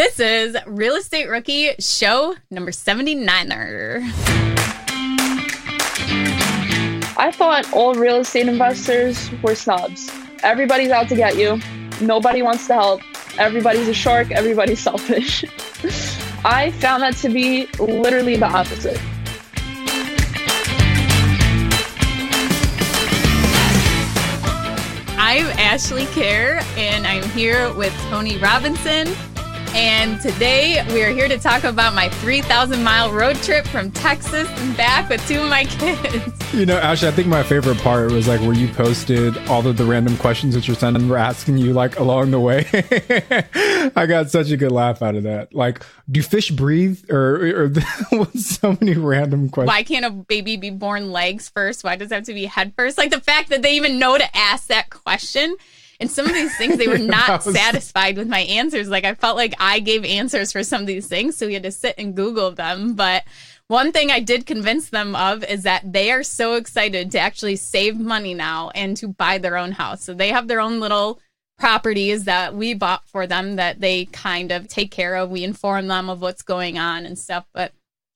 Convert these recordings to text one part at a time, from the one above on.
This is Real Estate Rookie show number 79er. I thought all real estate investors were snobs. Everybody's out to get you. Nobody wants to help. Everybody's a shark. Everybody's selfish. I found that to be literally the opposite. I'm Ashley Kehr, and I'm here with Tony Robinson. And today we are here to talk about my 3,000 mile road trip from Texas and back with two of my kids. You know, Ashley, I think my favorite part was like where you posted all of the random questions that your son were asking you like along the way. I got such a good laugh out of that. Like, do fish breathe? Or, or so many random questions. Why can't a baby be born legs first? Why does it have to be head first? Like the fact that they even know to ask that question and some of these things, they were not was... satisfied with my answers. Like I felt like I gave answers for some of these things. So we had to sit and Google them. But one thing I did convince them of is that they are so excited to actually save money now and to buy their own house. So they have their own little properties that we bought for them that they kind of take care of. We inform them of what's going on and stuff, but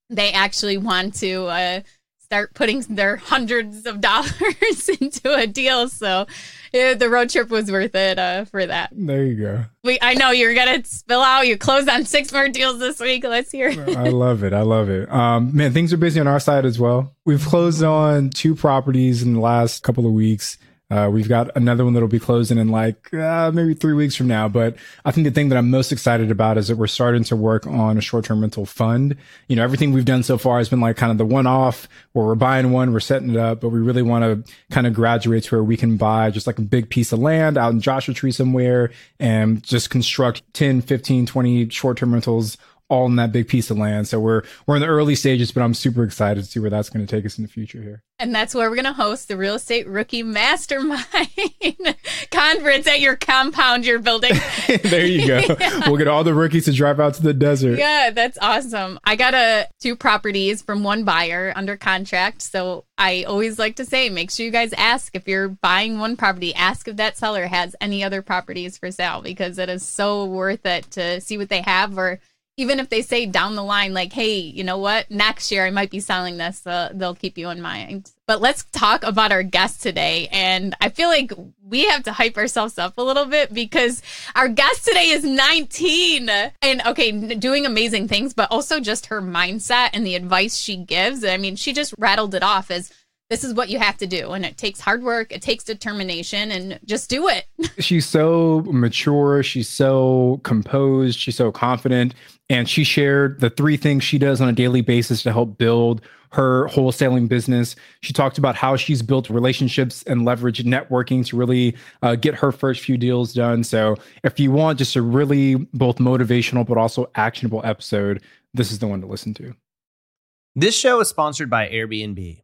they actually want to uh, start putting their hundreds of dollars into a deal. So yeah, the road trip was worth it uh, for that. There you go. We, I know you're gonna spill out. You closed on six more deals this week. Let's hear. It. I love it. I love it. Um, man, things are busy on our side as well. We've closed on two properties in the last couple of weeks. Uh, we've got another one that'll be closing in like uh, maybe three weeks from now. But I think the thing that I'm most excited about is that we're starting to work on a short term rental fund. You know, everything we've done so far has been like kind of the one off where we're buying one, we're setting it up, but we really want to kind of graduate to where we can buy just like a big piece of land out in Joshua Tree somewhere and just construct 10, 15, 20 short term rentals all in that big piece of land. So we're we're in the early stages, but I'm super excited to see where that's going to take us in the future here. And that's where we're going to host the Real Estate Rookie Mastermind conference at your compound you're building. there you go. yeah. We'll get all the rookies to drive out to the desert. Yeah, that's awesome. I got a two properties from one buyer under contract. So I always like to say, make sure you guys ask if you're buying one property, ask if that seller has any other properties for sale because it is so worth it to see what they have or even if they say down the line, like, hey, you know what, next year I might be selling this, uh, they'll keep you in mind. But let's talk about our guest today. And I feel like we have to hype ourselves up a little bit because our guest today is 19 and okay, doing amazing things, but also just her mindset and the advice she gives. I mean, she just rattled it off as this is what you have to do and it takes hard work it takes determination and just do it she's so mature she's so composed she's so confident and she shared the three things she does on a daily basis to help build her wholesaling business. She talked about how she's built relationships and leverage networking to really uh, get her first few deals done. So, if you want just a really both motivational but also actionable episode, this is the one to listen to. This show is sponsored by Airbnb.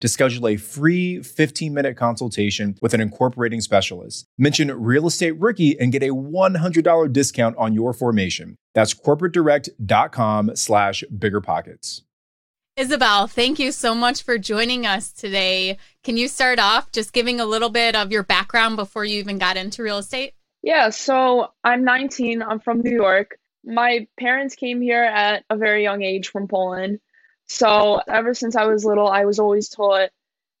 to schedule a free 15-minute consultation with an incorporating specialist. Mention Real Estate Rookie and get a $100 discount on your formation. That's corporatedirect.com slash biggerpockets. Isabel, thank you so much for joining us today. Can you start off just giving a little bit of your background before you even got into real estate? Yeah, so I'm 19. I'm from New York. My parents came here at a very young age from Poland. So ever since I was little, I was always taught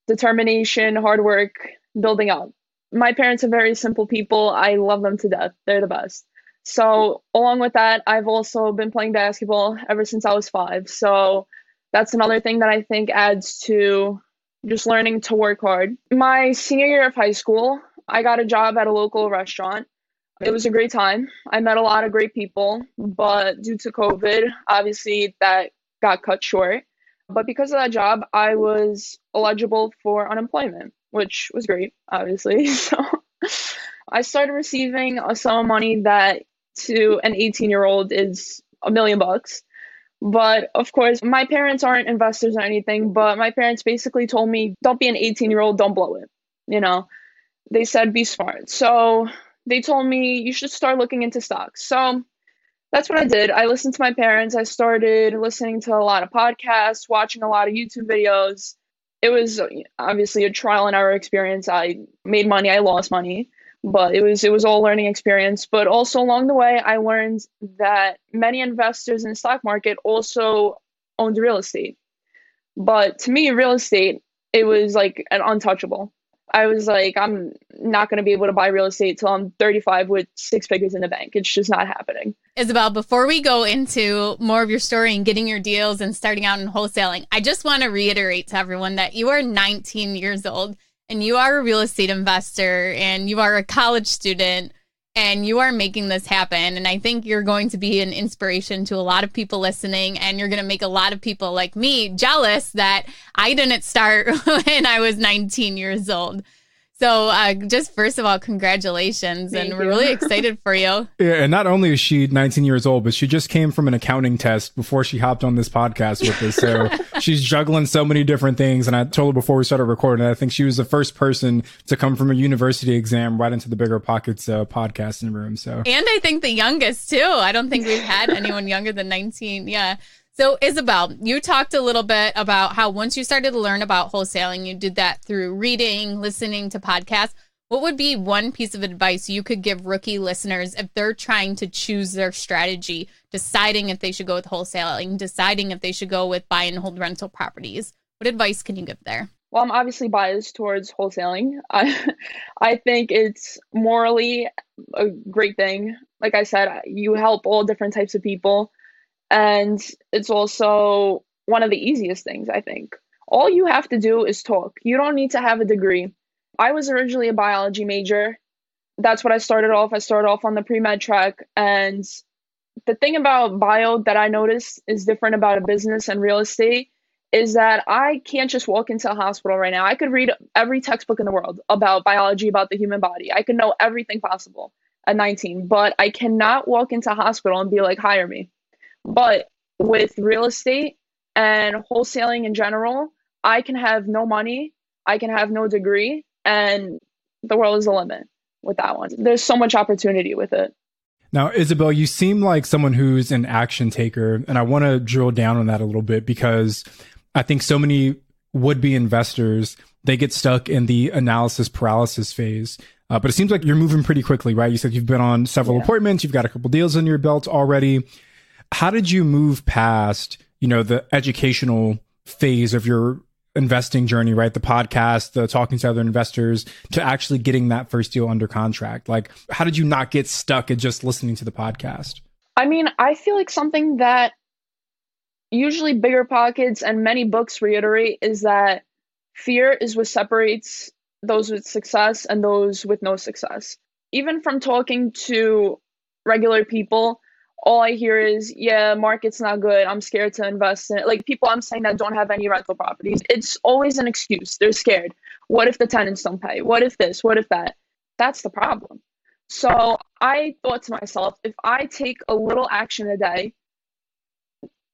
determination, hard work, building up. My parents are very simple people. I love them to death. They're the best. So, along with that, I've also been playing basketball ever since I was five. So, that's another thing that I think adds to just learning to work hard. My senior year of high school, I got a job at a local restaurant. It was a great time. I met a lot of great people, but due to COVID, obviously that got cut short. But because of that job, I was eligible for unemployment, which was great, obviously. So I started receiving a sum of money that to an 18 year old is a million bucks. But of course, my parents aren't investors or anything, but my parents basically told me, don't be an 18 year old, don't blow it. You know, they said, be smart. So they told me you should start looking into stocks. So that's what I did. I listened to my parents. I started listening to a lot of podcasts, watching a lot of YouTube videos. It was uh, obviously a trial and error experience. I made money, I lost money, but it was it was all learning experience. But also along the way, I learned that many investors in the stock market also owned real estate. But to me, real estate it was like an untouchable. I was like, I'm not going to be able to buy real estate till I'm 35 with six figures in the bank. It's just not happening. Isabel, before we go into more of your story and getting your deals and starting out in wholesaling, I just want to reiterate to everyone that you are 19 years old and you are a real estate investor and you are a college student and you are making this happen. And I think you're going to be an inspiration to a lot of people listening. And you're going to make a lot of people like me jealous that I didn't start when I was 19 years old. So, uh, just first of all, congratulations, Thank and we're really excited for you. Yeah, and not only is she 19 years old, but she just came from an accounting test before she hopped on this podcast with us. So she's juggling so many different things. And I told her before we started recording, I think she was the first person to come from a university exam right into the Bigger Pockets uh, podcasting room. So, and I think the youngest too. I don't think we've had anyone younger than 19. Yeah. So, Isabel, you talked a little bit about how once you started to learn about wholesaling, you did that through reading, listening to podcasts. What would be one piece of advice you could give rookie listeners if they're trying to choose their strategy, deciding if they should go with wholesaling, deciding if they should go with buy and hold rental properties? What advice can you give there? Well, I'm obviously biased towards wholesaling. I, I think it's morally a great thing. Like I said, you help all different types of people. And it's also one of the easiest things, I think. All you have to do is talk. You don't need to have a degree. I was originally a biology major. That's what I started off. I started off on the pre med track. And the thing about bio that I noticed is different about a business and real estate is that I can't just walk into a hospital right now. I could read every textbook in the world about biology, about the human body. I could know everything possible at 19, but I cannot walk into a hospital and be like, hire me. But with real estate and wholesaling in general, I can have no money, I can have no degree, and the world is the limit with that one. There's so much opportunity with it. Now, Isabel, you seem like someone who's an action taker, and I want to drill down on that a little bit because I think so many would be investors they get stuck in the analysis paralysis phase. Uh, but it seems like you're moving pretty quickly, right? You said you've been on several yeah. appointments, you've got a couple deals in your belt already how did you move past you know the educational phase of your investing journey, right? The podcast, the talking to other investors, to actually getting that first deal under contract? Like, how did you not get stuck at just listening to the podcast? I mean, I feel like something that usually bigger pockets and many books reiterate is that fear is what separates those with success and those with no success. Even from talking to regular people, all I hear is, yeah, market's not good. I'm scared to invest in it. Like people I'm saying that don't have any rental properties, it's always an excuse. They're scared. What if the tenants don't pay? What if this? What if that? That's the problem. So I thought to myself, if I take a little action a day,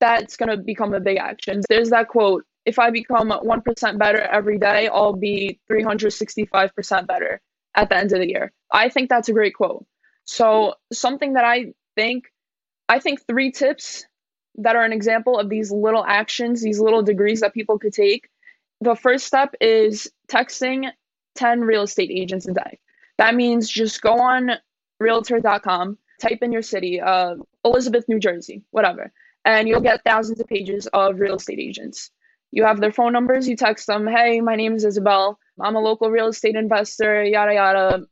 that's going to become a big action. There's that quote if I become 1% better every day, I'll be 365% better at the end of the year. I think that's a great quote. So, something that I think, I think three tips that are an example of these little actions, these little degrees that people could take. The first step is texting 10 real estate agents a day. That means just go on realtor.com, type in your city, uh, Elizabeth, New Jersey, whatever, and you'll get thousands of pages of real estate agents. You have their phone numbers, you text them, hey, my name is Isabel. I'm a local real estate investor, yada, yada.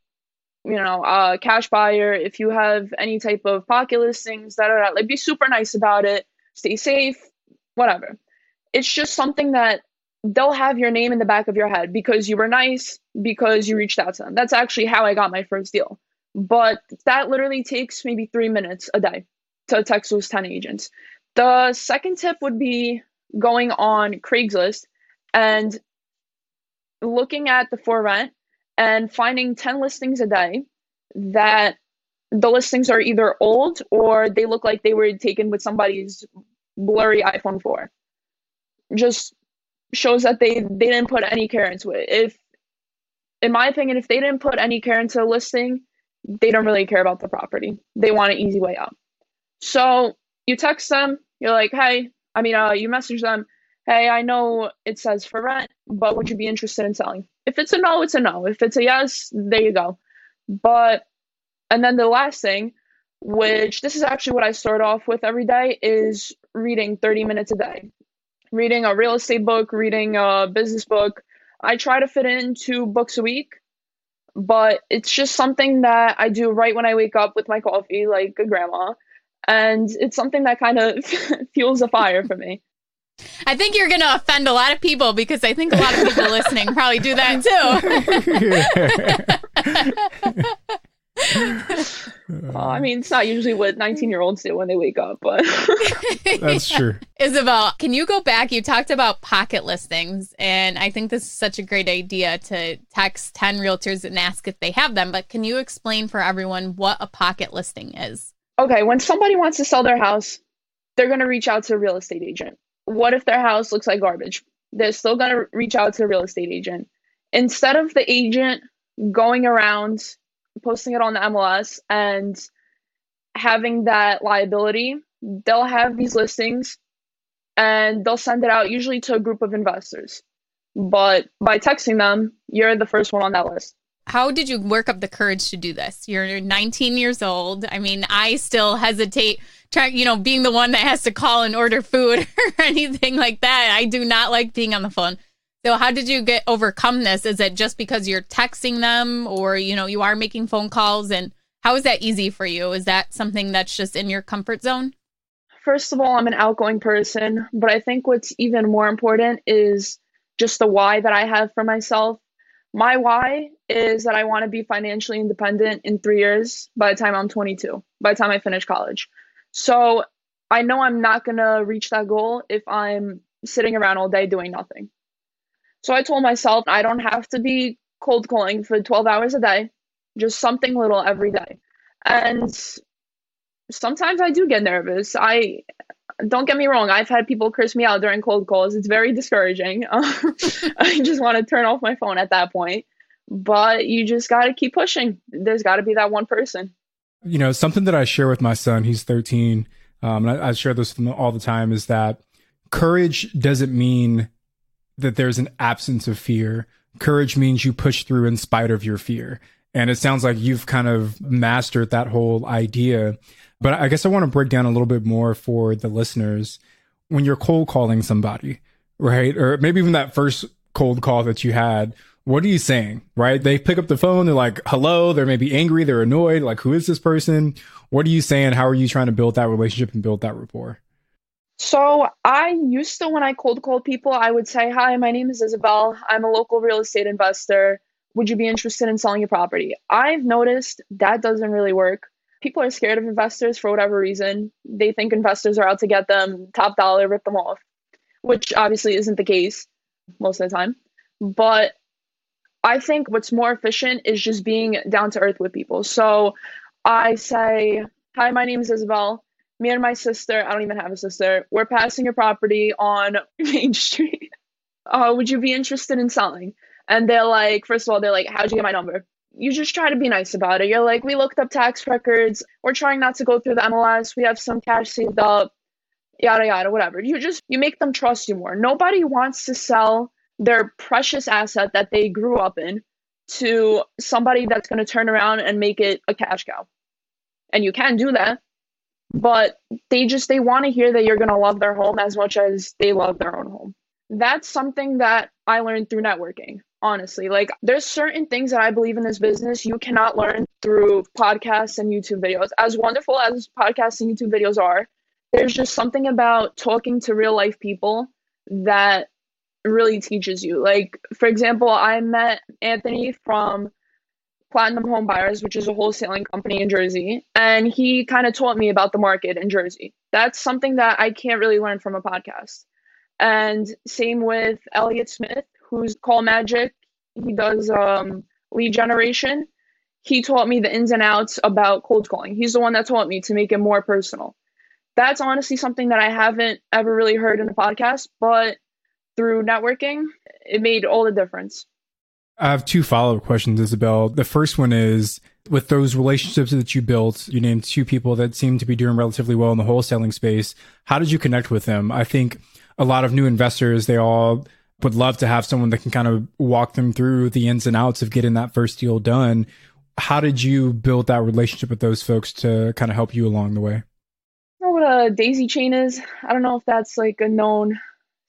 You know, uh, cash buyer. If you have any type of pocket listings, da, da, like be super nice about it. Stay safe, whatever. It's just something that they'll have your name in the back of your head because you were nice, because you reached out to them. That's actually how I got my first deal. But that literally takes maybe three minutes a day to text those 10 agents. The second tip would be going on Craigslist and looking at the for rent and finding 10 listings a day that the listings are either old or they look like they were taken with somebody's blurry iPhone 4. Just shows that they they didn't put any care into it. If in my opinion, if they didn't put any care into a listing, they don't really care about the property. They want an easy way out. So you text them, you're like, hey, I mean, uh, you message them, hey, I know it says for rent, but would you be interested in selling? If it's a no, it's a no. If it's a yes, there you go. But, and then the last thing, which this is actually what I start off with every day, is reading 30 minutes a day. Reading a real estate book, reading a business book. I try to fit in two books a week, but it's just something that I do right when I wake up with my coffee, like a grandma and it's something that kind of fuels a fire for me. I think you're going to offend a lot of people because I think a lot of people listening probably do that too. well, I mean, it's not usually what 19 year olds do when they wake up, but that's true. Isabel, can you go back? You talked about pocket listings, and I think this is such a great idea to text 10 realtors and ask if they have them. But can you explain for everyone what a pocket listing is? okay, when somebody wants to sell their house, they're going to reach out to a real estate agent. What if their house looks like garbage? They're still going to reach out to a real estate agent. Instead of the agent going around posting it on the MLS and having that liability, they'll have these listings and they'll send it out usually to a group of investors. But by texting them, you're the first one on that list how did you work up the courage to do this? You're 19 years old. I mean, I still hesitate trying, you know, being the one that has to call and order food or anything like that. I do not like being on the phone. So how did you get overcome this? Is it just because you're texting them or, you know, you are making phone calls and how is that easy for you? Is that something that's just in your comfort zone? First of all, I'm an outgoing person, but I think what's even more important is just the why that I have for myself my why is that I want to be financially independent in three years by the time I'm 22, by the time I finish college. So I know I'm not going to reach that goal if I'm sitting around all day doing nothing. So I told myself I don't have to be cold calling for 12 hours a day, just something little every day. And sometimes I do get nervous. I don't get me wrong, I've had people curse me out during cold calls. It's very discouraging. I just want to turn off my phone at that point. But you just got to keep pushing. There's got to be that one person. You know, something that I share with my son, he's 13, um, and I, I share this all the time, is that courage doesn't mean that there's an absence of fear. Courage means you push through in spite of your fear. And it sounds like you've kind of mastered that whole idea. But I guess I want to break down a little bit more for the listeners. When you're cold calling somebody, right? Or maybe even that first cold call that you had. What are you saying, right? They pick up the phone. They're like, hello. They're maybe angry. They're annoyed. Like, who is this person? What are you saying? How are you trying to build that relationship and build that rapport? So I used to, when I cold called people, I would say, Hi, my name is Isabel. I'm a local real estate investor. Would you be interested in selling your property? I've noticed that doesn't really work. People are scared of investors for whatever reason. They think investors are out to get them top dollar, rip them off, which obviously isn't the case most of the time. But I think what's more efficient is just being down to earth with people. So I say, Hi, my name is Isabel me and my sister, I don't even have a sister, we're passing your property on Main Street. Uh, would you be interested in selling? And they're like, first of all, they're like, how'd you get my number? You just try to be nice about it. You're like, we looked up tax records. We're trying not to go through the MLS. We have some cash saved up, yada, yada, whatever. You just, you make them trust you more. Nobody wants to sell their precious asset that they grew up in to somebody that's going to turn around and make it a cash cow. And you can do that but they just they want to hear that you're going to love their home as much as they love their own home. That's something that i learned through networking honestly. Like there's certain things that i believe in this business you cannot learn through podcasts and youtube videos. As wonderful as podcasts and youtube videos are there's just something about talking to real life people that really teaches you like for example i met anthony from Platinum Home Buyers, which is a wholesaling company in Jersey, and he kind of taught me about the market in Jersey. That's something that I can't really learn from a podcast. And same with Elliot Smith, who's Call Magic. He does um, lead generation. He taught me the ins and outs about cold calling. He's the one that taught me to make it more personal. That's honestly something that I haven't ever really heard in a podcast, but through networking, it made all the difference. I have two follow up questions, Isabel. The first one is with those relationships that you built, you named two people that seem to be doing relatively well in the wholesaling space. How did you connect with them? I think a lot of new investors, they all would love to have someone that can kind of walk them through the ins and outs of getting that first deal done. How did you build that relationship with those folks to kind of help you along the way? Know what a daisy chain is? I don't know if that's like a known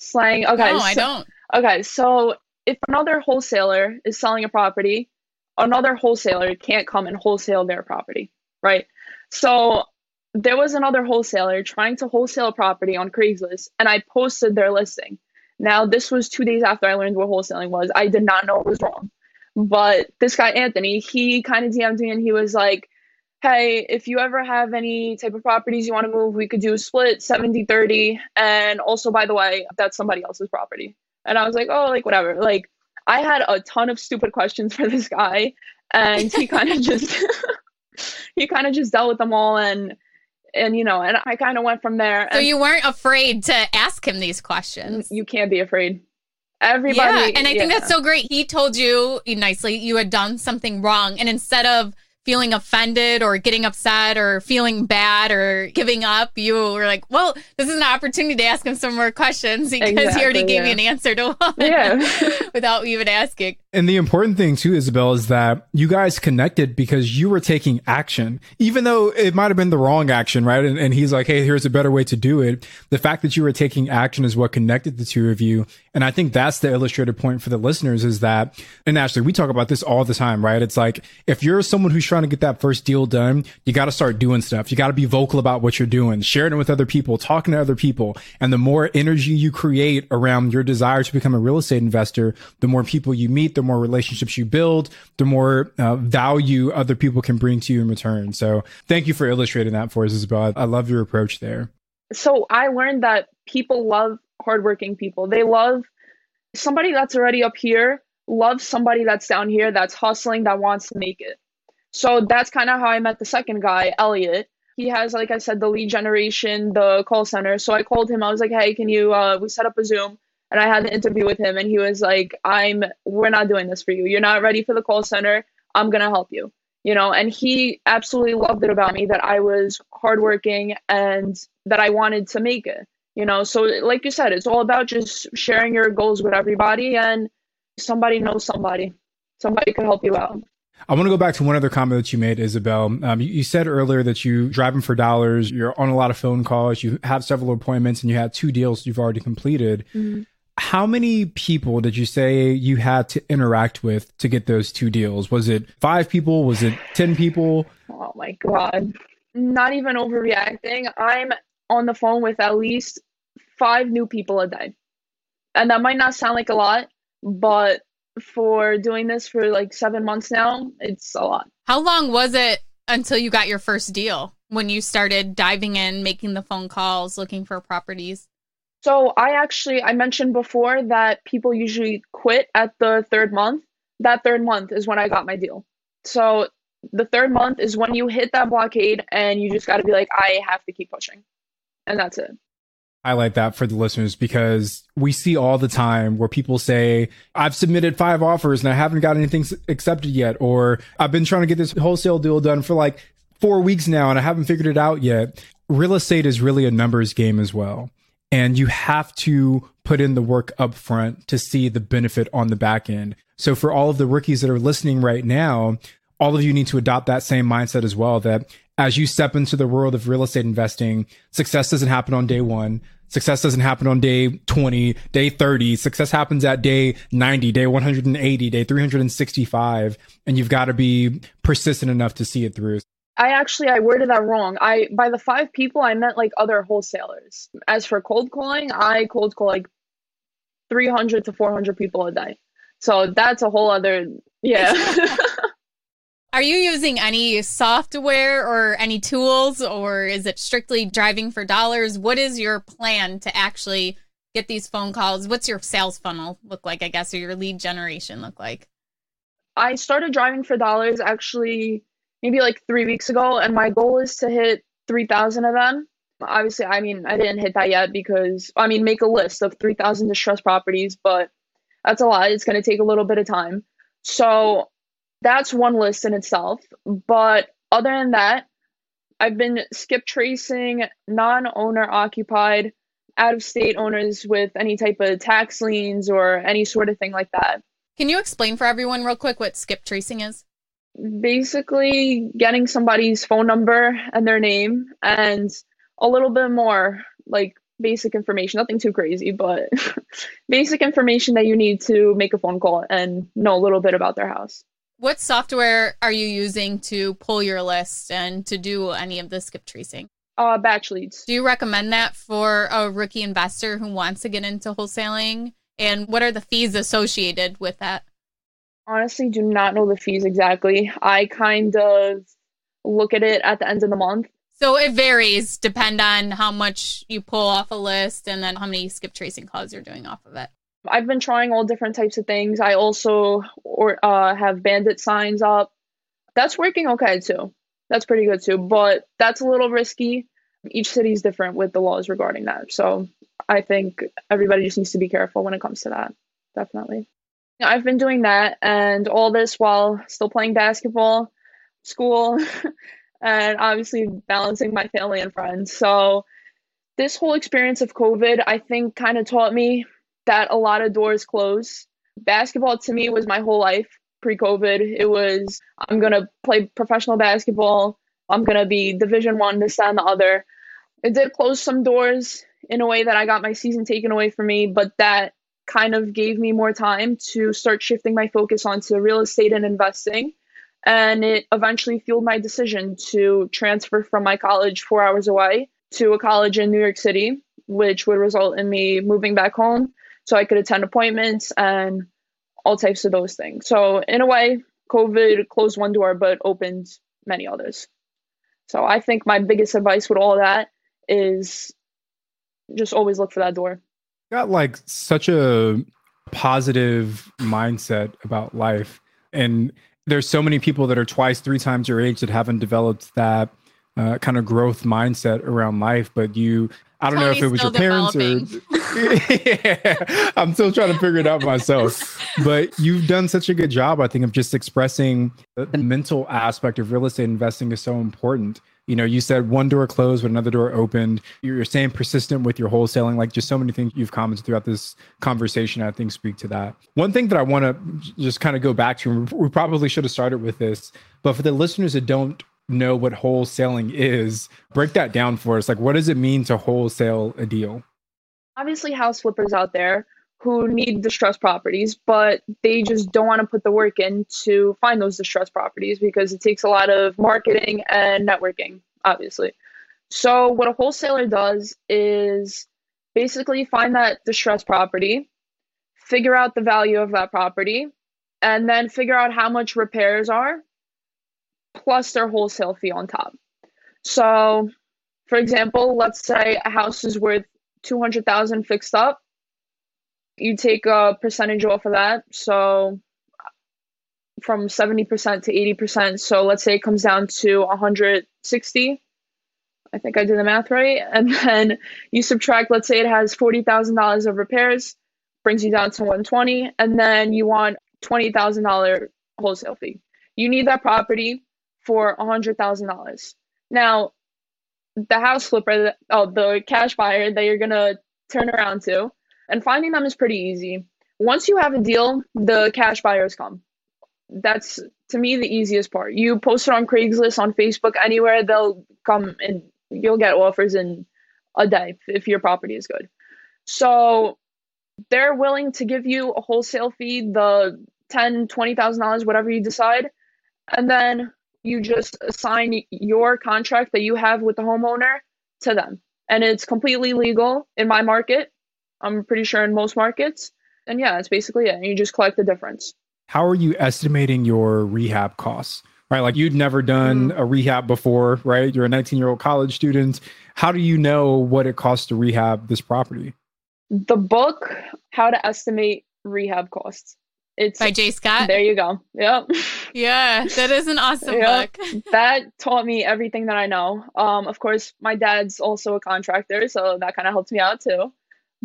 slang. Okay. No, so, I don't. Okay, so if another wholesaler is selling a property, another wholesaler can't come and wholesale their property, right? So there was another wholesaler trying to wholesale a property on Craigslist, and I posted their listing. Now, this was two days after I learned what wholesaling was. I did not know it was wrong. But this guy, Anthony, he kind of DM'd me and he was like, Hey, if you ever have any type of properties you want to move, we could do a split 70 30. And also, by the way, that's somebody else's property. And I was like, oh, like whatever. Like I had a ton of stupid questions for this guy, and he kind of just he kind of just dealt with them all and and you know and i kind of went from there so you weren't afraid to ask him these questions you can't be afraid everybody yeah and i yeah. think that's so great he told you nicely you had done something wrong and instead of feeling offended or getting upset or feeling bad or giving up, you were like, well, this is an opportunity to ask him some more questions because exactly, he already gave yeah. you an answer to one yeah. without even asking. And the important thing too, Isabel, is that you guys connected because you were taking action, even though it might have been the wrong action, right? And, and he's like, Hey, here's a better way to do it. The fact that you were taking action is what connected the two of you. And I think that's the illustrated point for the listeners is that, and Ashley, we talk about this all the time, right? It's like, if you're someone who's trying to get that first deal done, you got to start doing stuff. You got to be vocal about what you're doing, sharing it with other people, talking to other people. And the more energy you create around your desire to become a real estate investor, the more people you meet, the more relationships you build, the more uh, value other people can bring to you in return. So thank you for illustrating that for us, Isabel. I love your approach there. So I learned that people love hardworking people. They love somebody that's already up here, loves somebody that's down here that's hustling, that wants to make it. So that's kind of how I met the second guy, Elliot. He has, like I said, the lead generation, the call center. So I called him. I was like, hey, can you, uh, we set up a Zoom and I had an interview with him and he was like, I'm we're not doing this for you. You're not ready for the call center. I'm gonna help you. You know, and he absolutely loved it about me that I was hardworking and that I wanted to make it. You know, so like you said, it's all about just sharing your goals with everybody and somebody knows somebody. Somebody can help you out. I want to go back to one other comment that you made, Isabel. Um, you, you, said earlier that you driving for dollars, you're on a lot of phone calls, you have several appointments, and you had two deals you've already completed. Mm-hmm. How many people did you say you had to interact with to get those two deals? Was it five people? Was it 10 people? Oh my God. Not even overreacting. I'm on the phone with at least five new people a day. And that might not sound like a lot, but for doing this for like seven months now, it's a lot. How long was it until you got your first deal when you started diving in, making the phone calls, looking for properties? So I actually I mentioned before that people usually quit at the third month. That third month is when I got my deal. So the third month is when you hit that blockade and you just got to be like I have to keep pushing. And that's it. highlight that for the listeners because we see all the time where people say, I've submitted five offers and I haven't got anything accepted yet, or I've been trying to get this wholesale deal done for like four weeks now and I haven't figured it out yet. Real estate is really a numbers game as well. And you have to put in the work up front to see the benefit on the back end. So for all of the rookies that are listening right now, all of you need to adopt that same mindset as well that as you step into the world of real estate investing, success doesn't happen on day one. Success doesn't happen on day 20, day 30. Success happens at day 90, day 180, day 365. And you've got to be persistent enough to see it through. I actually I worded that wrong. I by the five people I meant like other wholesalers. As for cold calling, I cold call like 300 to 400 people a day. So that's a whole other yeah. Are you using any software or any tools, or is it strictly driving for dollars? What is your plan to actually get these phone calls? What's your sales funnel look like, I guess, or your lead generation look like? I started driving for dollars actually maybe like 3 weeks ago and my goal is to hit 3000 of them. Obviously, I mean, I didn't hit that yet because I mean, make a list of 3000 distressed properties, but that's a lot. It's going to take a little bit of time. So, that's one list in itself. But other than that, I've been skip tracing non owner occupied out of state owners with any type of tax liens or any sort of thing like that. Can you explain for everyone real quick what skip tracing is? Basically, getting somebody's phone number and their name and a little bit more like basic information, nothing too crazy, but basic information that you need to make a phone call and know a little bit about their house. What software are you using to pull your list and to do any of the skip tracing? Uh, batch leads. Do you recommend that for a rookie investor who wants to get into wholesaling? And what are the fees associated with that? Honestly, do not know the fees exactly. I kind of look at it at the end of the month. So it varies depend on how much you pull off a list and then how many skip tracing calls you're doing off of it. I've been trying all different types of things. I also or uh, have bandit signs up. That's working okay too. That's pretty good too, but that's a little risky. Each city is different with the laws regarding that. So I think everybody just needs to be careful when it comes to that. Definitely. I've been doing that and all this while still playing basketball, school, and obviously balancing my family and friends. So this whole experience of COVID, I think kind of taught me that a lot of doors close. Basketball to me was my whole life pre-COVID. It was I'm gonna play professional basketball. I'm gonna be Division One, this, that, and the other. It did close some doors in a way that I got my season taken away from me, but that kind of gave me more time to start shifting my focus onto real estate and investing. And it eventually fueled my decision to transfer from my college four hours away to a college in New York City, which would result in me moving back home so I could attend appointments and all types of those things. So, in a way, COVID closed one door but opened many others. So, I think my biggest advice with all that is just always look for that door. Got like such a positive mindset about life. And there's so many people that are twice, three times your age that haven't developed that uh, kind of growth mindset around life. But you, I don't know if it was your parents or. yeah, I'm still trying to figure it out myself. But you've done such a good job, I think, of just expressing the mental aspect of real estate investing is so important. You know, you said one door closed, but another door opened. You're staying persistent with your wholesaling, like just so many things you've commented throughout this conversation. I think speak to that. One thing that I want to just kind of go back to, we probably should have started with this, but for the listeners that don't know what wholesaling is, break that down for us. Like, what does it mean to wholesale a deal? Obviously, house flippers out there who need distressed properties, but they just don't want to put the work in to find those distressed properties because it takes a lot of marketing and networking, obviously. So, what a wholesaler does is basically find that distressed property, figure out the value of that property, and then figure out how much repairs are, plus their wholesale fee on top. So, for example, let's say a house is worth 200,000 fixed up you take a percentage off of that. So from 70% to 80%. So let's say it comes down to 160. I think I did the math right. And then you subtract, let's say it has $40,000 of repairs, brings you down to 120. And then you want $20,000 wholesale fee. You need that property for $100,000. Now, the house flipper, oh, the cash buyer that you're going to turn around to, and finding them is pretty easy. Once you have a deal, the cash buyers come. That's to me the easiest part. You post it on Craigslist, on Facebook, anywhere, they'll come and you'll get offers in a day if your property is good. So they're willing to give you a wholesale fee, the ten, twenty thousand dollars, whatever you decide, and then you just assign your contract that you have with the homeowner to them. And it's completely legal in my market. I'm pretty sure in most markets. And yeah, that's basically it. And you just collect the difference. How are you estimating your rehab costs? Right. Like you'd never done mm. a rehab before, right? You're a 19 year old college student. How do you know what it costs to rehab this property? The book, How to Estimate Rehab Costs. It's by Jay Scott. There you go. Yep. Yeah, that is an awesome yep. book. that taught me everything that I know. Um, of course, my dad's also a contractor, so that kind of helped me out too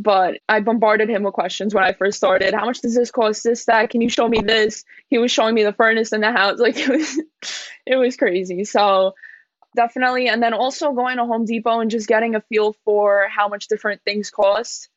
but I bombarded him with questions when I first started. How much does this cost? This, that? Can you show me this? He was showing me the furnace in the house. Like it was, it was crazy. So definitely, and then also going to Home Depot and just getting a feel for how much different things cost,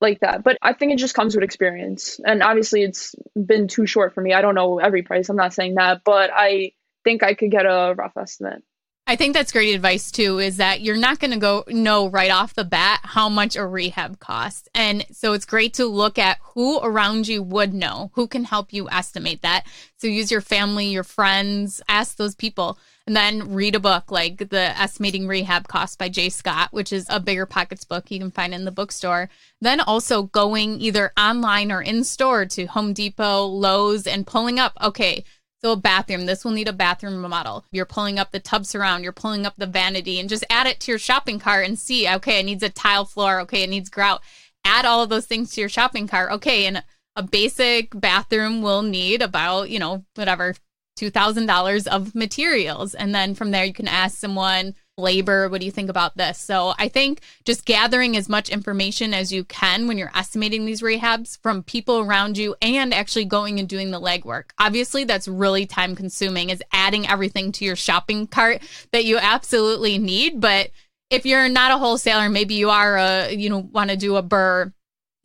like that. But I think it just comes with experience, and obviously it's been too short for me. I don't know every price. I'm not saying that, but I think I could get a rough estimate. I think that's great advice too, is that you're not going to go know right off the bat how much a rehab costs. And so it's great to look at who around you would know, who can help you estimate that. So use your family, your friends, ask those people, and then read a book like The Estimating Rehab Costs by Jay Scott, which is a bigger pockets book you can find in the bookstore. Then also going either online or in store to Home Depot, Lowe's, and pulling up, okay, a bathroom, this will need a bathroom model. You're pulling up the tub surround, you're pulling up the vanity, and just add it to your shopping cart and see, okay, it needs a tile floor, okay, it needs grout. Add all of those things to your shopping cart. Okay, and a basic bathroom will need about, you know, whatever, $2,000 of materials. And then from there, you can ask someone, labor. What do you think about this? So I think just gathering as much information as you can when you're estimating these rehabs from people around you and actually going and doing the legwork. Obviously, that's really time consuming, is adding everything to your shopping cart that you absolutely need. But if you're not a wholesaler, maybe you are a, you know, want to do a BRRRR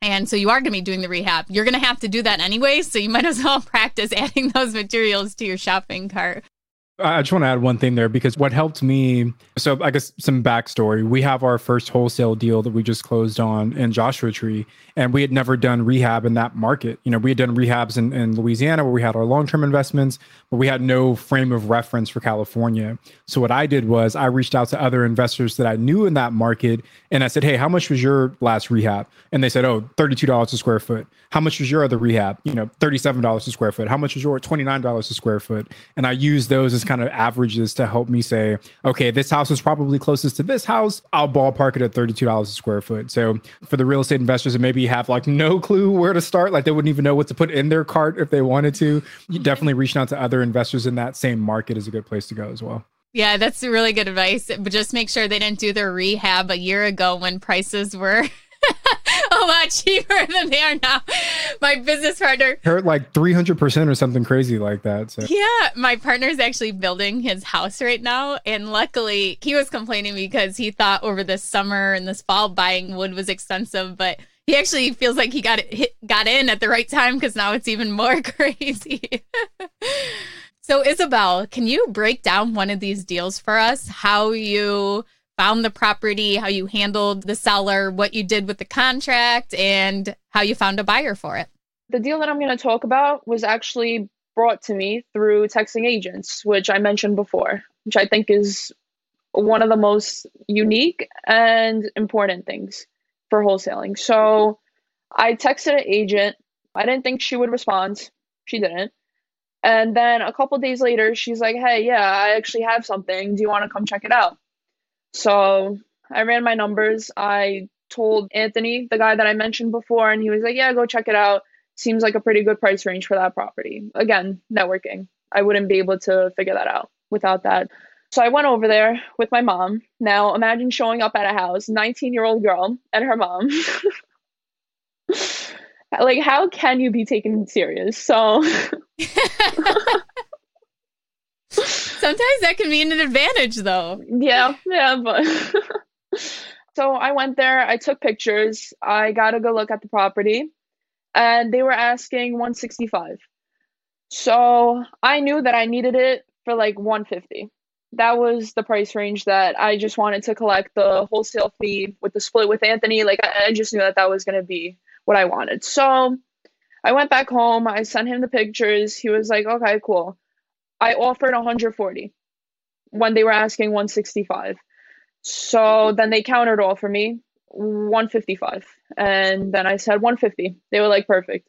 and so you are going to be doing the rehab. You're going to have to do that anyway. So you might as well practice adding those materials to your shopping cart. I just want to add one thing there because what helped me. So, I guess some backstory. We have our first wholesale deal that we just closed on in Joshua Tree, and we had never done rehab in that market. You know, we had done rehabs in, in Louisiana where we had our long term investments, but we had no frame of reference for California. So, what I did was I reached out to other investors that I knew in that market and I said, Hey, how much was your last rehab? And they said, Oh, $32 a square foot. How much was your other rehab? You know, $37 a square foot. How much was your $29 a square foot? And I used those as kind of averages to help me say, okay, this house is probably closest to this house. I'll ballpark it at $32 a square foot. So for the real estate investors that maybe have like no clue where to start, like they wouldn't even know what to put in their cart if they wanted to, definitely reaching out to other investors in that same market is a good place to go as well. Yeah, that's really good advice. But just make sure they didn't do their rehab a year ago when prices were a lot cheaper than they are now. My business partner hurt like 300% or something crazy like that. So. Yeah, my partner is actually building his house right now. And luckily, he was complaining because he thought over this summer and this fall buying wood was expensive. But he actually feels like he got it hit, got in at the right time because now it's even more crazy. so, Isabel, can you break down one of these deals for us? How you found the property, how you handled the seller, what you did with the contract, and how you found a buyer for it. The deal that I'm going to talk about was actually brought to me through texting agents, which I mentioned before, which I think is one of the most unique and important things for wholesaling. So I texted an agent. I didn't think she would respond. She didn't. And then a couple days later, she's like, Hey, yeah, I actually have something. Do you want to come check it out? So I ran my numbers. I told Anthony, the guy that I mentioned before, and he was like, Yeah, go check it out. Seems like a pretty good price range for that property. Again, networking. I wouldn't be able to figure that out without that. So I went over there with my mom. Now imagine showing up at a house, 19 year old girl and her mom. like, how can you be taken serious? So. Sometimes that can be an advantage, though. Yeah, yeah, but. so I went there, I took pictures, I got a good look at the property, and they were asking 165. So I knew that I needed it for like 150 that was the price range that I just wanted to collect the wholesale fee with the split with Anthony. Like I, I just knew that that was going to be what I wanted. So I went back home. I sent him the pictures. He was like, "Okay, cool." I offered 140 when they were asking 165. So then they countered all for me 155, and then I said 150. They were like, "Perfect."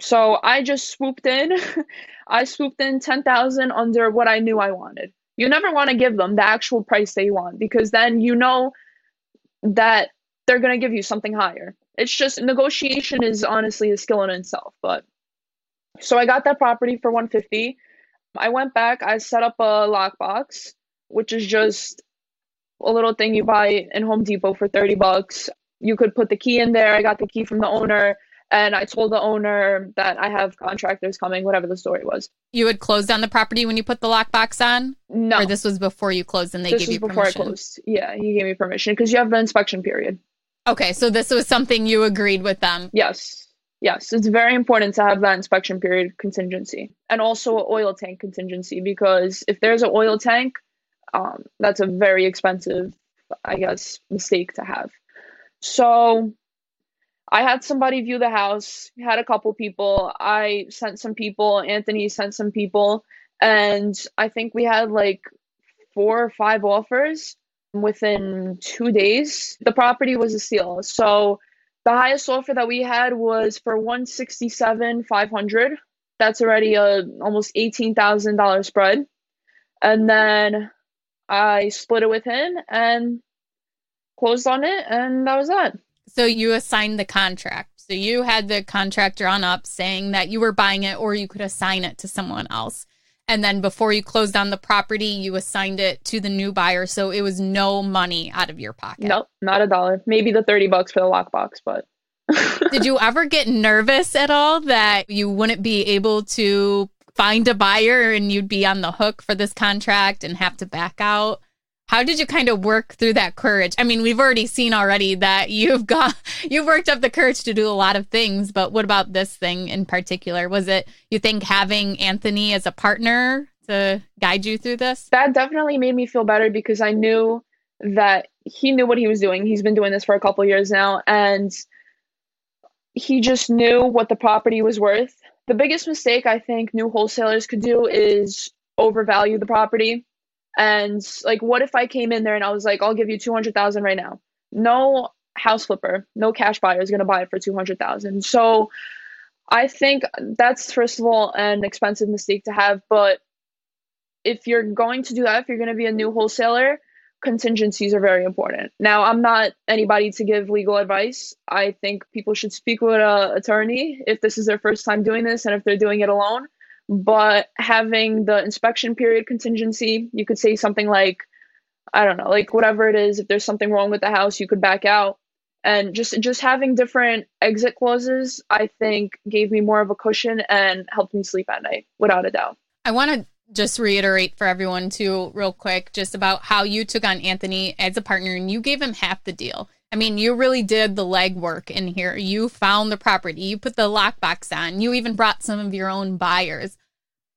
So I just swooped in. I swooped in 10,000 under what I knew I wanted. You never want to give them the actual price they want because then you know that they're going to give you something higher. It's just negotiation is honestly a skill in itself. But so I got that property for 150. I went back, I set up a lockbox, which is just a little thing you buy in Home Depot for 30 bucks. You could put the key in there. I got the key from the owner and I told the owner that I have contractors coming, whatever the story was. You had closed down the property when you put the lockbox on? No. Or this was before you closed and they this gave was you before permission? I closed. Yeah, he gave me permission because you have the inspection period. Okay, so this was something you agreed with them. Yes. Yes, it's very important to have that inspection period contingency and also an oil tank contingency because if there's an oil tank, um, that's a very expensive, I guess, mistake to have. So I had somebody view the house, had a couple people. I sent some people, Anthony sent some people, and I think we had like four or five offers within two days. The property was a steal. So the highest offer that we had was for 167 500 that's already a almost $18000 spread and then i split it with him and closed on it and that was that So you assigned the contract. So you had the contract drawn up saying that you were buying it or you could assign it to someone else. And then before you closed on the property, you assigned it to the new buyer. So it was no money out of your pocket. nope not a dollar maybe the 30 bucks for the lockbox but Did you ever get nervous at all that you wouldn't be able to find a buyer and you'd be on the hook for this contract and have to back out? How did you kind of work through that courage? I mean, we've already seen already that you've got you've worked up the courage to do a lot of things, but what about this thing in particular? Was it you think having Anthony as a partner to guide you through this? that definitely made me feel better because I knew that he knew what he was doing. He's been doing this for a couple years now, and he just knew what the property was worth. The biggest mistake I think new wholesalers could do is overvalue the property. And like, what if I came in there and I was like, I'll give you two hundred thousand right now? No house flipper, no cash buyer is going to buy it for two hundred thousand. So I think that's first of all an expensive mistake to have, but if you're going to do that, if you're going to be a new wholesaler, contingencies are very important. Now, I'm not anybody to give legal advice. I think people should speak with an attorney if this is their first time doing this and if they're doing it alone. But having the inspection period contingency, you could say something like, I don't know, like whatever it is, if there's something wrong with the house, you could back out. And just just having different exit clauses, I think gave me more of a cushion and helped me sleep at night, without a doubt. I want to just reiterate for everyone too, real quick, just about how you took on Anthony as a partner and you gave him half the deal. I mean, you really did the legwork in here. You found the property, you put the lockbox on, you even brought some of your own buyers.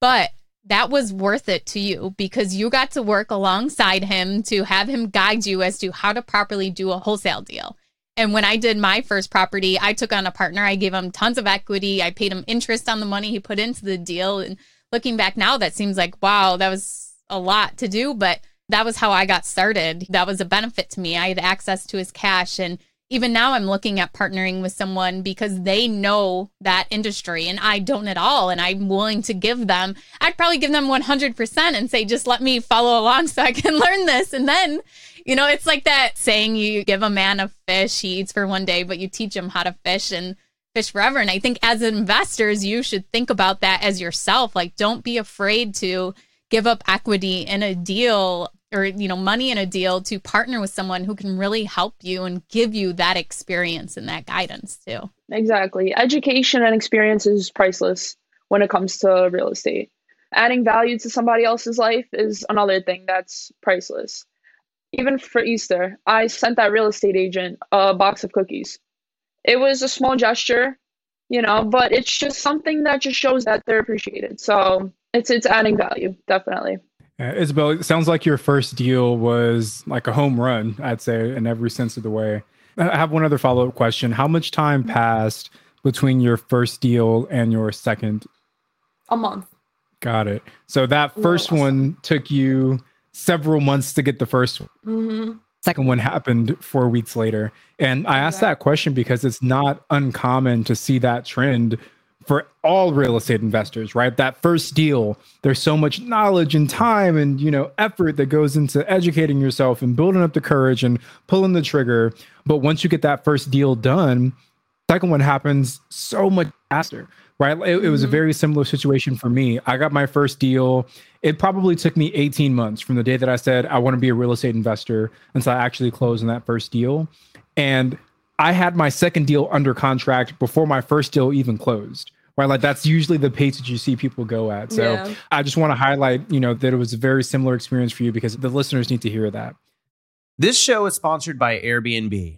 But that was worth it to you because you got to work alongside him to have him guide you as to how to properly do a wholesale deal. And when I did my first property, I took on a partner. I gave him tons of equity. I paid him interest on the money he put into the deal. And looking back now, that seems like, wow, that was a lot to do. But that was how I got started. That was a benefit to me. I had access to his cash. And even now, I'm looking at partnering with someone because they know that industry and I don't at all. And I'm willing to give them, I'd probably give them 100% and say, just let me follow along so I can learn this. And then you know, it's like that saying you give a man a fish, he eats for one day, but you teach him how to fish and fish forever. And I think as investors, you should think about that as yourself. Like, don't be afraid to give up equity in a deal or, you know, money in a deal to partner with someone who can really help you and give you that experience and that guidance too. Exactly. Education and experience is priceless when it comes to real estate. Adding value to somebody else's life is another thing that's priceless even for Easter, I sent that real estate agent a box of cookies. It was a small gesture, you know, but it's just something that just shows that they're appreciated. So it's it's adding value, definitely. Uh, Isabel, it sounds like your first deal was like a home run, I'd say, in every sense of the way. I have one other follow up question. How much time passed between your first deal and your second? A month. Got it. So that first one took you several months to get the first one. Mm-hmm. Second one happened four weeks later. And I asked that question because it's not uncommon to see that trend for all real estate investors, right? That first deal, there's so much knowledge and time and, you know, effort that goes into educating yourself and building up the courage and pulling the trigger. But once you get that first deal done, second one happens so much faster right? It, it, was a mm-hmm. very similar situation for me. I got my first deal. It probably took me 18 months from the day that I said I want to be a real estate investor until I actually closed on that first deal. And I had my second deal under contract before my first deal even closed. Right, like that's usually the pace that you see people go at. So yeah. I just want to highlight, you know, that it was a very similar experience for you because the listeners need to hear that. This show is sponsored by Airbnb.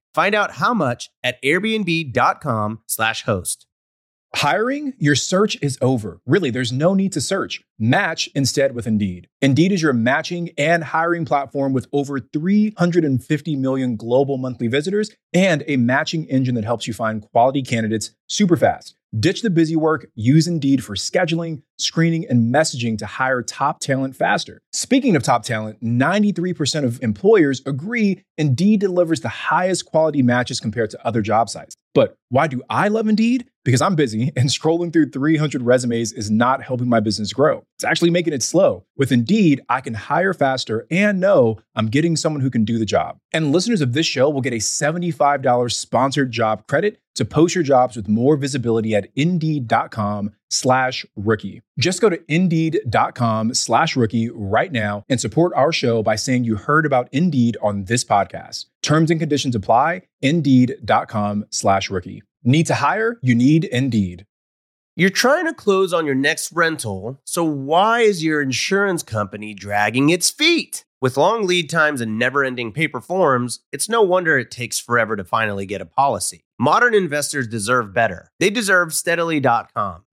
Find out how much at airbnb.com/slash host. Hiring? Your search is over. Really, there's no need to search. Match instead with Indeed. Indeed is your matching and hiring platform with over 350 million global monthly visitors and a matching engine that helps you find quality candidates super fast. Ditch the busy work, use Indeed for scheduling, screening, and messaging to hire top talent faster. Speaking of top talent, 93% of employers agree Indeed delivers the highest quality matches compared to other job sites. But why do I love Indeed? Because I'm busy and scrolling through 300 resumes is not helping my business grow. It's actually making it slow. With Indeed, I can hire faster and know I'm getting someone who can do the job. And listeners of this show will get a $75 sponsored job credit to post your jobs with more visibility at indeed.com slash rookie. Just go to indeed.com slash rookie right now and support our show by saying you heard about Indeed on this podcast. Terms and conditions apply. Indeed.com slash rookie. Need to hire? You need Indeed. You're trying to close on your next rental, so why is your insurance company dragging its feet? With long lead times and never ending paper forms, it's no wonder it takes forever to finally get a policy. Modern investors deserve better. They deserve steadily.com.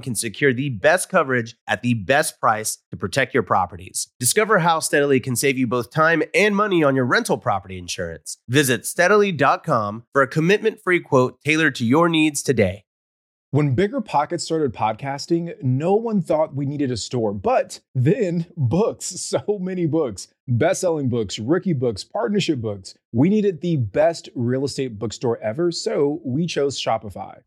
can secure the best coverage at the best price to protect your properties. Discover how Steadily can save you both time and money on your rental property insurance. Visit steadily.com for a commitment free quote tailored to your needs today. When Bigger Pockets started podcasting, no one thought we needed a store, but then books, so many books, best selling books, rookie books, partnership books. We needed the best real estate bookstore ever, so we chose Shopify.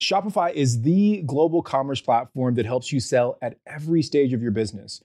Shopify is the global commerce platform that helps you sell at every stage of your business.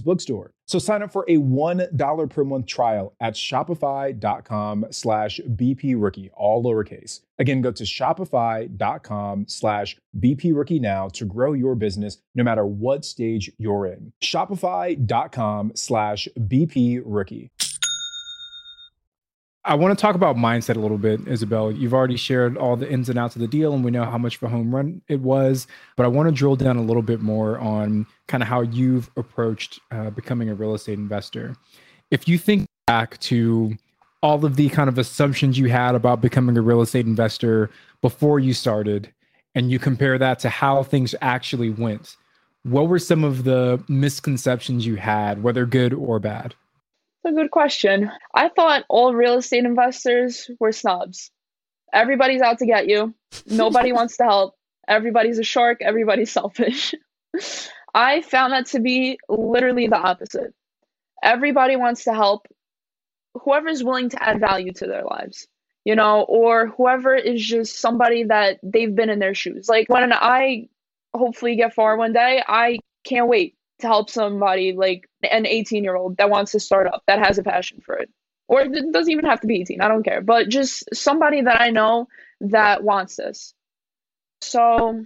Bookstore. So sign up for a $1 per month trial at shopify.com slash BP rookie, all lowercase. Again, go to shopify.com slash BP rookie now to grow your business no matter what stage you're in. Shopify.com slash BP rookie. I want to talk about mindset a little bit, Isabel. You've already shared all the ins and outs of the deal, and we know how much of a home run it was. But I want to drill down a little bit more on kind of how you've approached uh, becoming a real estate investor. If you think back to all of the kind of assumptions you had about becoming a real estate investor before you started, and you compare that to how things actually went, what were some of the misconceptions you had, whether good or bad? A good question. I thought all real estate investors were snobs. Everybody's out to get you. Nobody wants to help. Everybody's a shark. Everybody's selfish. I found that to be literally the opposite. Everybody wants to help whoever's willing to add value to their lives, you know, or whoever is just somebody that they've been in their shoes. Like when I hopefully get far one day, I can't wait to help somebody like an 18 year old that wants to start up that has a passion for it. Or it doesn't even have to be 18 i don't care. But just somebody that i know that wants this. So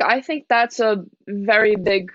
i think that's a very big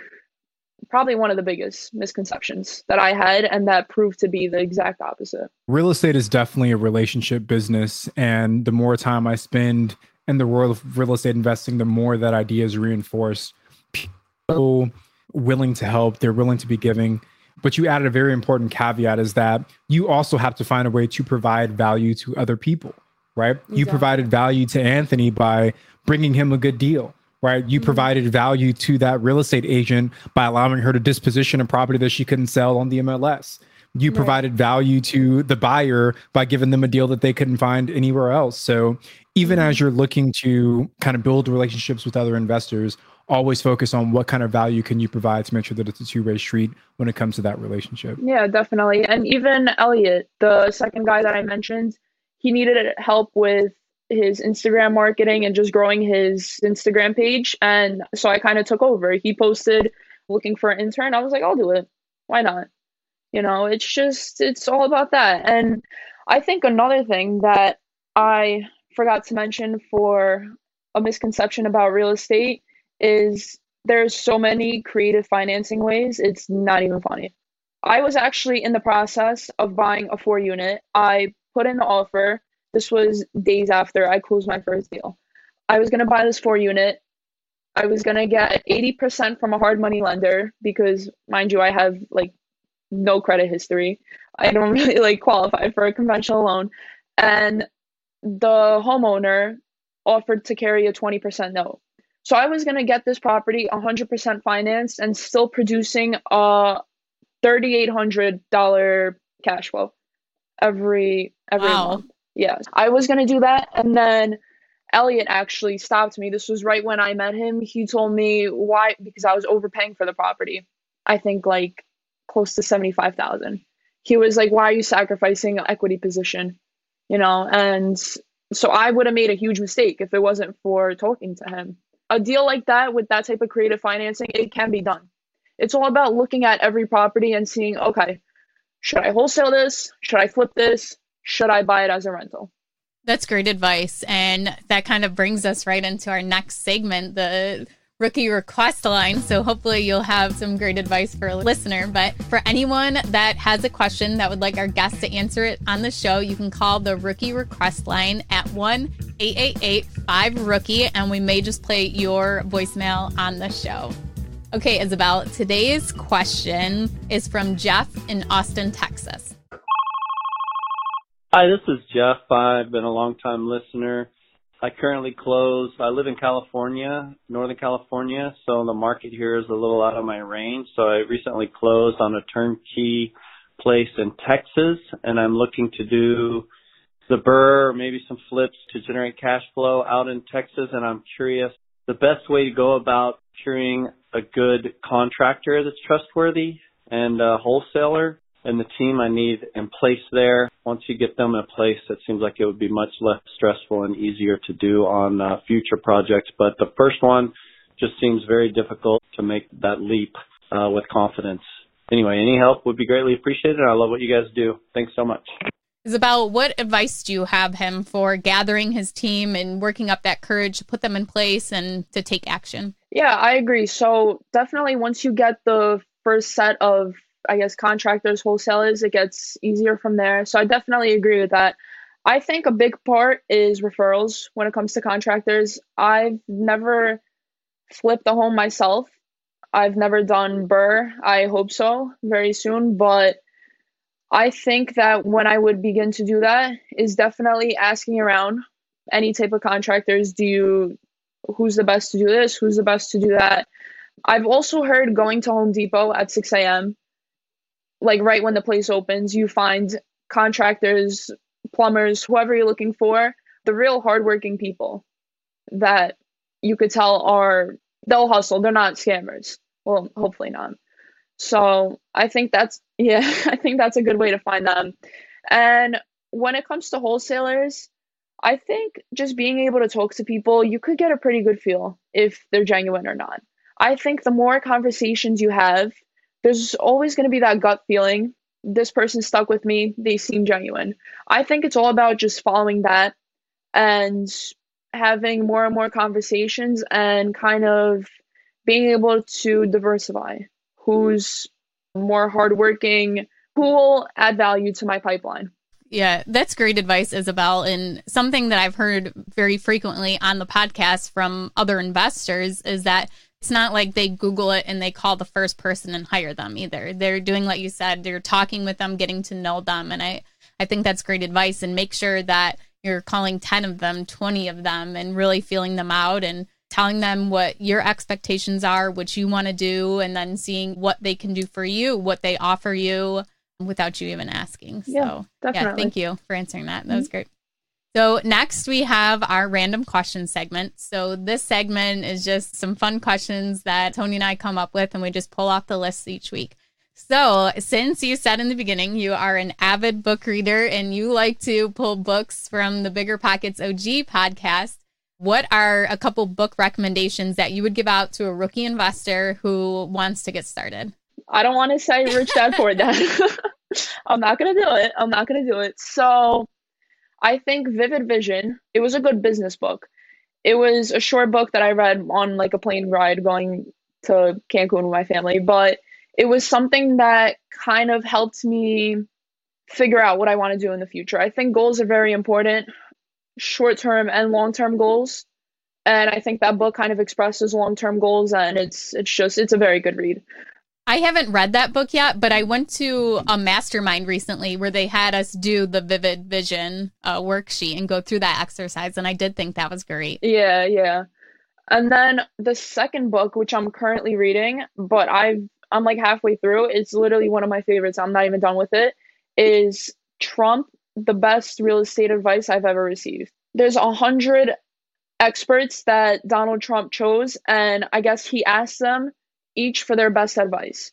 probably one of the biggest misconceptions that i had and that proved to be the exact opposite. Real estate is definitely a relationship business and the more time i spend in the world of real estate investing the more that idea is reinforced. People willing to help, they're willing to be giving. But you added a very important caveat is that you also have to find a way to provide value to other people, right? Exactly. You provided value to Anthony by bringing him a good deal, right? You mm-hmm. provided value to that real estate agent by allowing her to disposition a property that she couldn't sell on the MLS. You right. provided value to the buyer by giving them a deal that they couldn't find anywhere else. So even mm-hmm. as you're looking to kind of build relationships with other investors, always focus on what kind of value can you provide to make sure that it's a two-way street when it comes to that relationship. Yeah definitely. And even elliot the second guy that i mentioned he needed help with his instagram marketing and just growing his instagram page. And so i kind of took over. He posted looking for an intern. I was like i'll do it. Why not? You know it's just it's all about that. And i think another thing that i forgot to mention for a misconception about real estate is there's so many creative financing ways, it's not even funny. I was actually in the process of buying a four unit. I put in the offer. This was days after I closed my first deal. I was going to buy this four unit. I was going to get 80% from a hard money lender because, mind you, I have like no credit history. I don't really like qualify for a conventional loan. And the homeowner offered to carry a 20% note. So I was going to get this property 100% financed and still producing a $3800 cash flow every every wow. month. Yeah. I was going to do that and then Elliot actually stopped me. This was right when I met him. He told me why because I was overpaying for the property. I think like close to 75,000. He was like, "Why are you sacrificing an equity position?" You know, and so I would have made a huge mistake if it wasn't for talking to him. A deal like that with that type of creative financing, it can be done. It's all about looking at every property and seeing, okay, should I wholesale this? Should I flip this? Should I buy it as a rental? That's great advice. And that kind of brings us right into our next segment, the rookie request line. So hopefully you'll have some great advice for a listener. But for anyone that has a question that would like our guest to answer it on the show, you can call the rookie request line at 1 888 5 rookie, and we may just play your voicemail on the show. Okay, Isabel, today's question is from Jeff in Austin, Texas. Hi, this is Jeff. I've been a long time listener. I currently close. I live in California, Northern California, so the market here is a little out of my range. So I recently closed on a turnkey place in Texas, and I'm looking to do the BRRRR, maybe some flips to generate cash flow out in Texas. And I'm curious the best way to go about securing a good contractor that's trustworthy and a wholesaler and the team I need in place there. Once you get them in place, it seems like it would be much less stressful and easier to do on uh, future projects. But the first one just seems very difficult to make that leap uh, with confidence. Anyway, any help would be greatly appreciated. I love what you guys do. Thanks so much. Isabel, what advice do you have him for gathering his team and working up that courage to put them in place and to take action? Yeah, I agree. So definitely once you get the first set of I guess contractors, wholesalers, it gets easier from there. So I definitely agree with that. I think a big part is referrals when it comes to contractors. I've never flipped a home myself. I've never done BRRRR. I hope so very soon, but I think that when I would begin to do that is definitely asking around any type of contractors. Do you, who's the best to do this? Who's the best to do that? I've also heard going to Home Depot at 6 a.m like right when the place opens, you find contractors, plumbers, whoever you're looking for, the real hardworking people that you could tell are they'll hustle. They're not scammers. Well, hopefully not. So I think that's yeah, I think that's a good way to find them. And when it comes to wholesalers, I think just being able to talk to people, you could get a pretty good feel if they're genuine or not. I think the more conversations you have there's always going to be that gut feeling. This person stuck with me. They seem genuine. I think it's all about just following that and having more and more conversations and kind of being able to diversify who's more hardworking who will add value to my pipeline. Yeah, that's great advice, Isabel. And something that I've heard very frequently on the podcast from other investors is that it's not like they Google it and they call the first person and hire them either. They're doing what you said. They're talking with them, getting to know them. And I, I think that's great advice. And make sure that you're calling 10 of them, 20 of them, and really feeling them out and telling them what your expectations are, what you want to do, and then seeing what they can do for you, what they offer you without you even asking. So, yeah, definitely. yeah thank you for answering that. That mm-hmm. was great. So, next we have our random question segment. So, this segment is just some fun questions that Tony and I come up with, and we just pull off the list each week. So, since you said in the beginning you are an avid book reader and you like to pull books from the Bigger Pockets OG podcast, what are a couple book recommendations that you would give out to a rookie investor who wants to get started? I don't want to say Rich Dad Poor Dad. I'm not going to do it. I'm not going to do it. So, I think Vivid Vision, it was a good business book. It was a short book that I read on like a plane ride going to Cancun with my family, but it was something that kind of helped me figure out what I want to do in the future. I think goals are very important, short term and long term goals. And I think that book kind of expresses long term goals and it's it's just it's a very good read. I haven't read that book yet, but I went to a mastermind recently where they had us do the Vivid Vision uh, worksheet and go through that exercise, and I did think that was great. Yeah, yeah. And then the second book, which I'm currently reading, but I've I'm like halfway through. It's literally one of my favorites. I'm not even done with it. Is Trump the best real estate advice I've ever received? There's a hundred experts that Donald Trump chose, and I guess he asked them each for their best advice.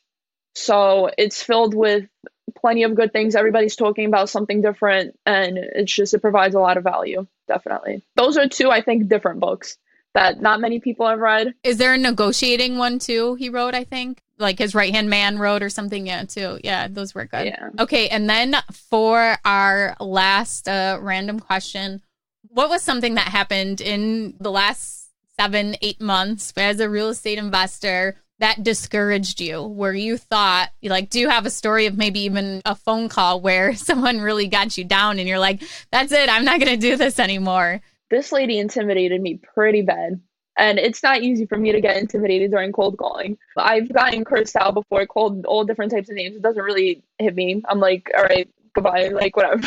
So it's filled with plenty of good things. Everybody's talking about something different, and it's just, it provides a lot of value, definitely. Those are two, I think, different books that not many people have read. Is there a negotiating one too? He wrote, I think, like his right hand man wrote or something. Yeah, too. Yeah, those were good. Yeah. Okay, and then for our last uh, random question, what was something that happened in the last seven, eight months as a real estate investor? That discouraged you where you thought you like do you have a story of maybe even a phone call where someone really got you down and you're like that's it i'm not going to do this anymore this lady intimidated me pretty bad. And it's not easy for me to get intimidated during cold calling. I've gotten cursed out before, called all different types of names. It doesn't really hit me. I'm like, all right, goodbye, like whatever.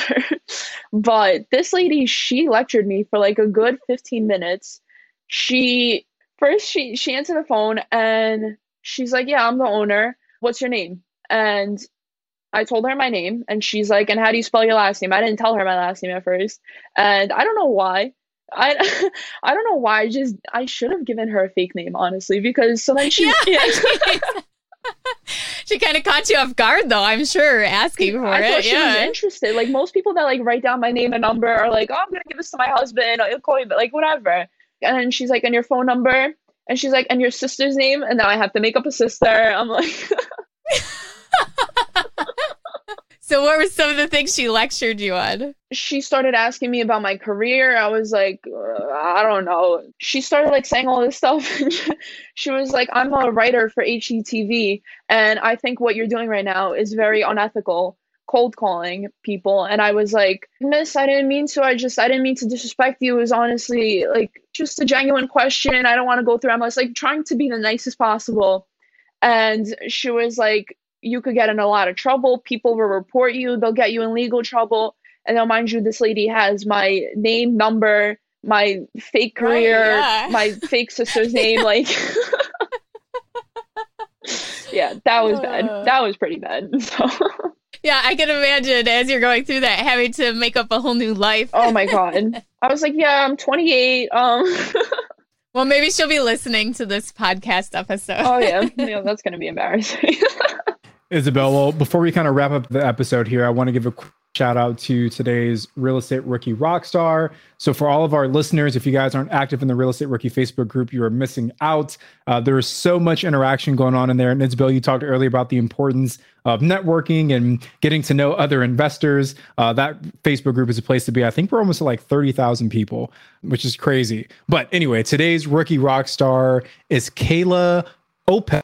but this lady, she lectured me for like a good 15 minutes. She first she she answered the phone and she's like, "Yeah, I'm the owner. What's your name?" And I told her my name and she's like, "And how do you spell your last name?" I didn't tell her my last name at first. And I don't know why. I I don't know why. I just I should have given her a fake name, honestly, because so then she yeah. yeah. she kind of caught you off guard, though. I'm sure asking for I it. Thought she yeah. was interested. Like most people that like write down my name and number are like, oh, I'm gonna give this to my husband. I'll call you, but like whatever. And she's like, and your phone number, and she's like, and your sister's name, and now I have to make up a sister. I'm like. So, what were some of the things she lectured you on? She started asking me about my career. I was like, uh, I don't know. She started like saying all this stuff. she was like, I'm a writer for HGTV, and I think what you're doing right now is very unethical cold calling people and i was like miss i didn't mean to i just i didn't mean to disrespect you it was honestly like just a genuine question i don't want to go through i'm just like trying to be the nicest possible and she was like you could get in a lot of trouble. People will report you. They'll get you in legal trouble. And now, mind you, this lady has my name, number, my fake career, right, yeah. my fake sister's name. Like, yeah, that was oh, bad. That was pretty bad. So. Yeah, I can imagine as you're going through that, having to make up a whole new life. oh my god! I was like, yeah, I'm 28. Um. well, maybe she'll be listening to this podcast episode. oh yeah, yeah, that's gonna be embarrassing. Isabel, well, before we kind of wrap up the episode here, I want to give a quick shout out to today's real estate rookie rock star. So, for all of our listeners, if you guys aren't active in the real estate rookie Facebook group, you are missing out. Uh, there is so much interaction going on in there. And Isabel, you talked earlier about the importance of networking and getting to know other investors. Uh, that Facebook group is a place to be. I think we're almost at like 30,000 people, which is crazy. But anyway, today's rookie rock star is Kayla Opel.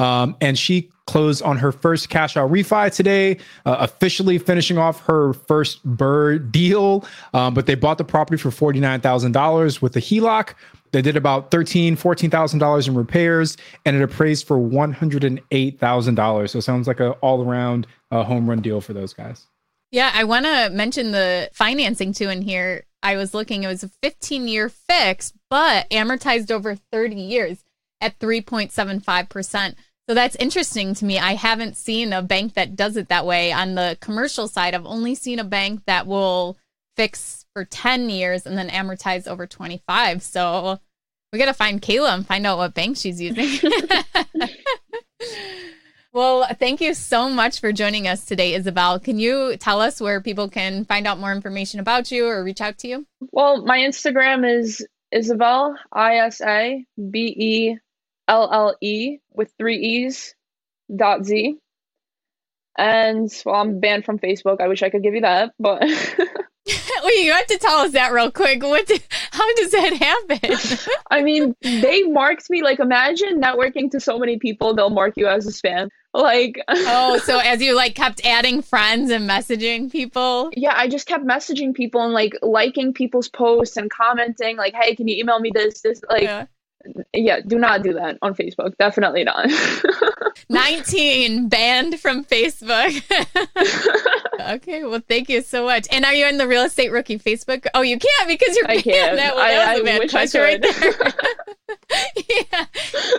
Um, and she closed on her first cash out refi today, uh, officially finishing off her first BRRRR deal. Um, but they bought the property for $49,000 with a HELOC. They did about $13,000, $14,000 in repairs and it appraised for $108,000. So it sounds like an all around uh, home run deal for those guys. Yeah, I want to mention the financing too in here. I was looking, it was a 15 year fix, but amortized over 30 years at 3.75%. So that's interesting to me. I haven't seen a bank that does it that way. On the commercial side, I've only seen a bank that will fix for 10 years and then amortize over 25. So we got to find Kayla and find out what bank she's using. well, thank you so much for joining us today, Isabel. Can you tell us where people can find out more information about you or reach out to you? Well, my Instagram is Isabel, I S A B E L L E with three E's dot Z. And well, I'm banned from Facebook. I wish I could give you that, but Wait, you have to tell us that real quick. What? Did, how does that happen? I mean, they marked me. Like, imagine networking to so many people, they'll mark you as a spam. Like, oh, so as you like kept adding friends and messaging people. Yeah, I just kept messaging people and like liking people's posts and commenting, like, "Hey, can you email me this? This like." Yeah yeah, do not do that on Facebook. Definitely not. 19 banned from Facebook. okay, well, thank you so much. And are you in the real estate rookie Facebook? Oh, you can't because you're I can't. That, well, that I, was a bad question right there. yeah.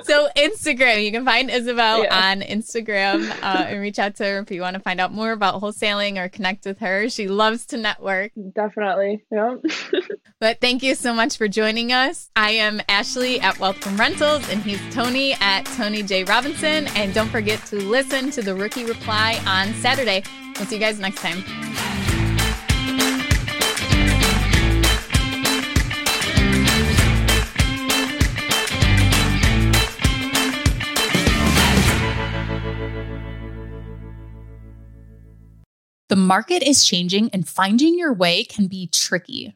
so Instagram, you can find Isabel Yeah. on Instagram uh, and reach out to her if you want to find out more about wholesaling or connect with her. She loves to network. Definitely. Yeah. But thank you so much for joining us. I am Ashley at Wealth from Rentals, and he's Tony at Tony J Robinson. And don't forget to listen to the Rookie Reply on Saturday. We'll see you guys next time. The market is changing and finding your way can be tricky.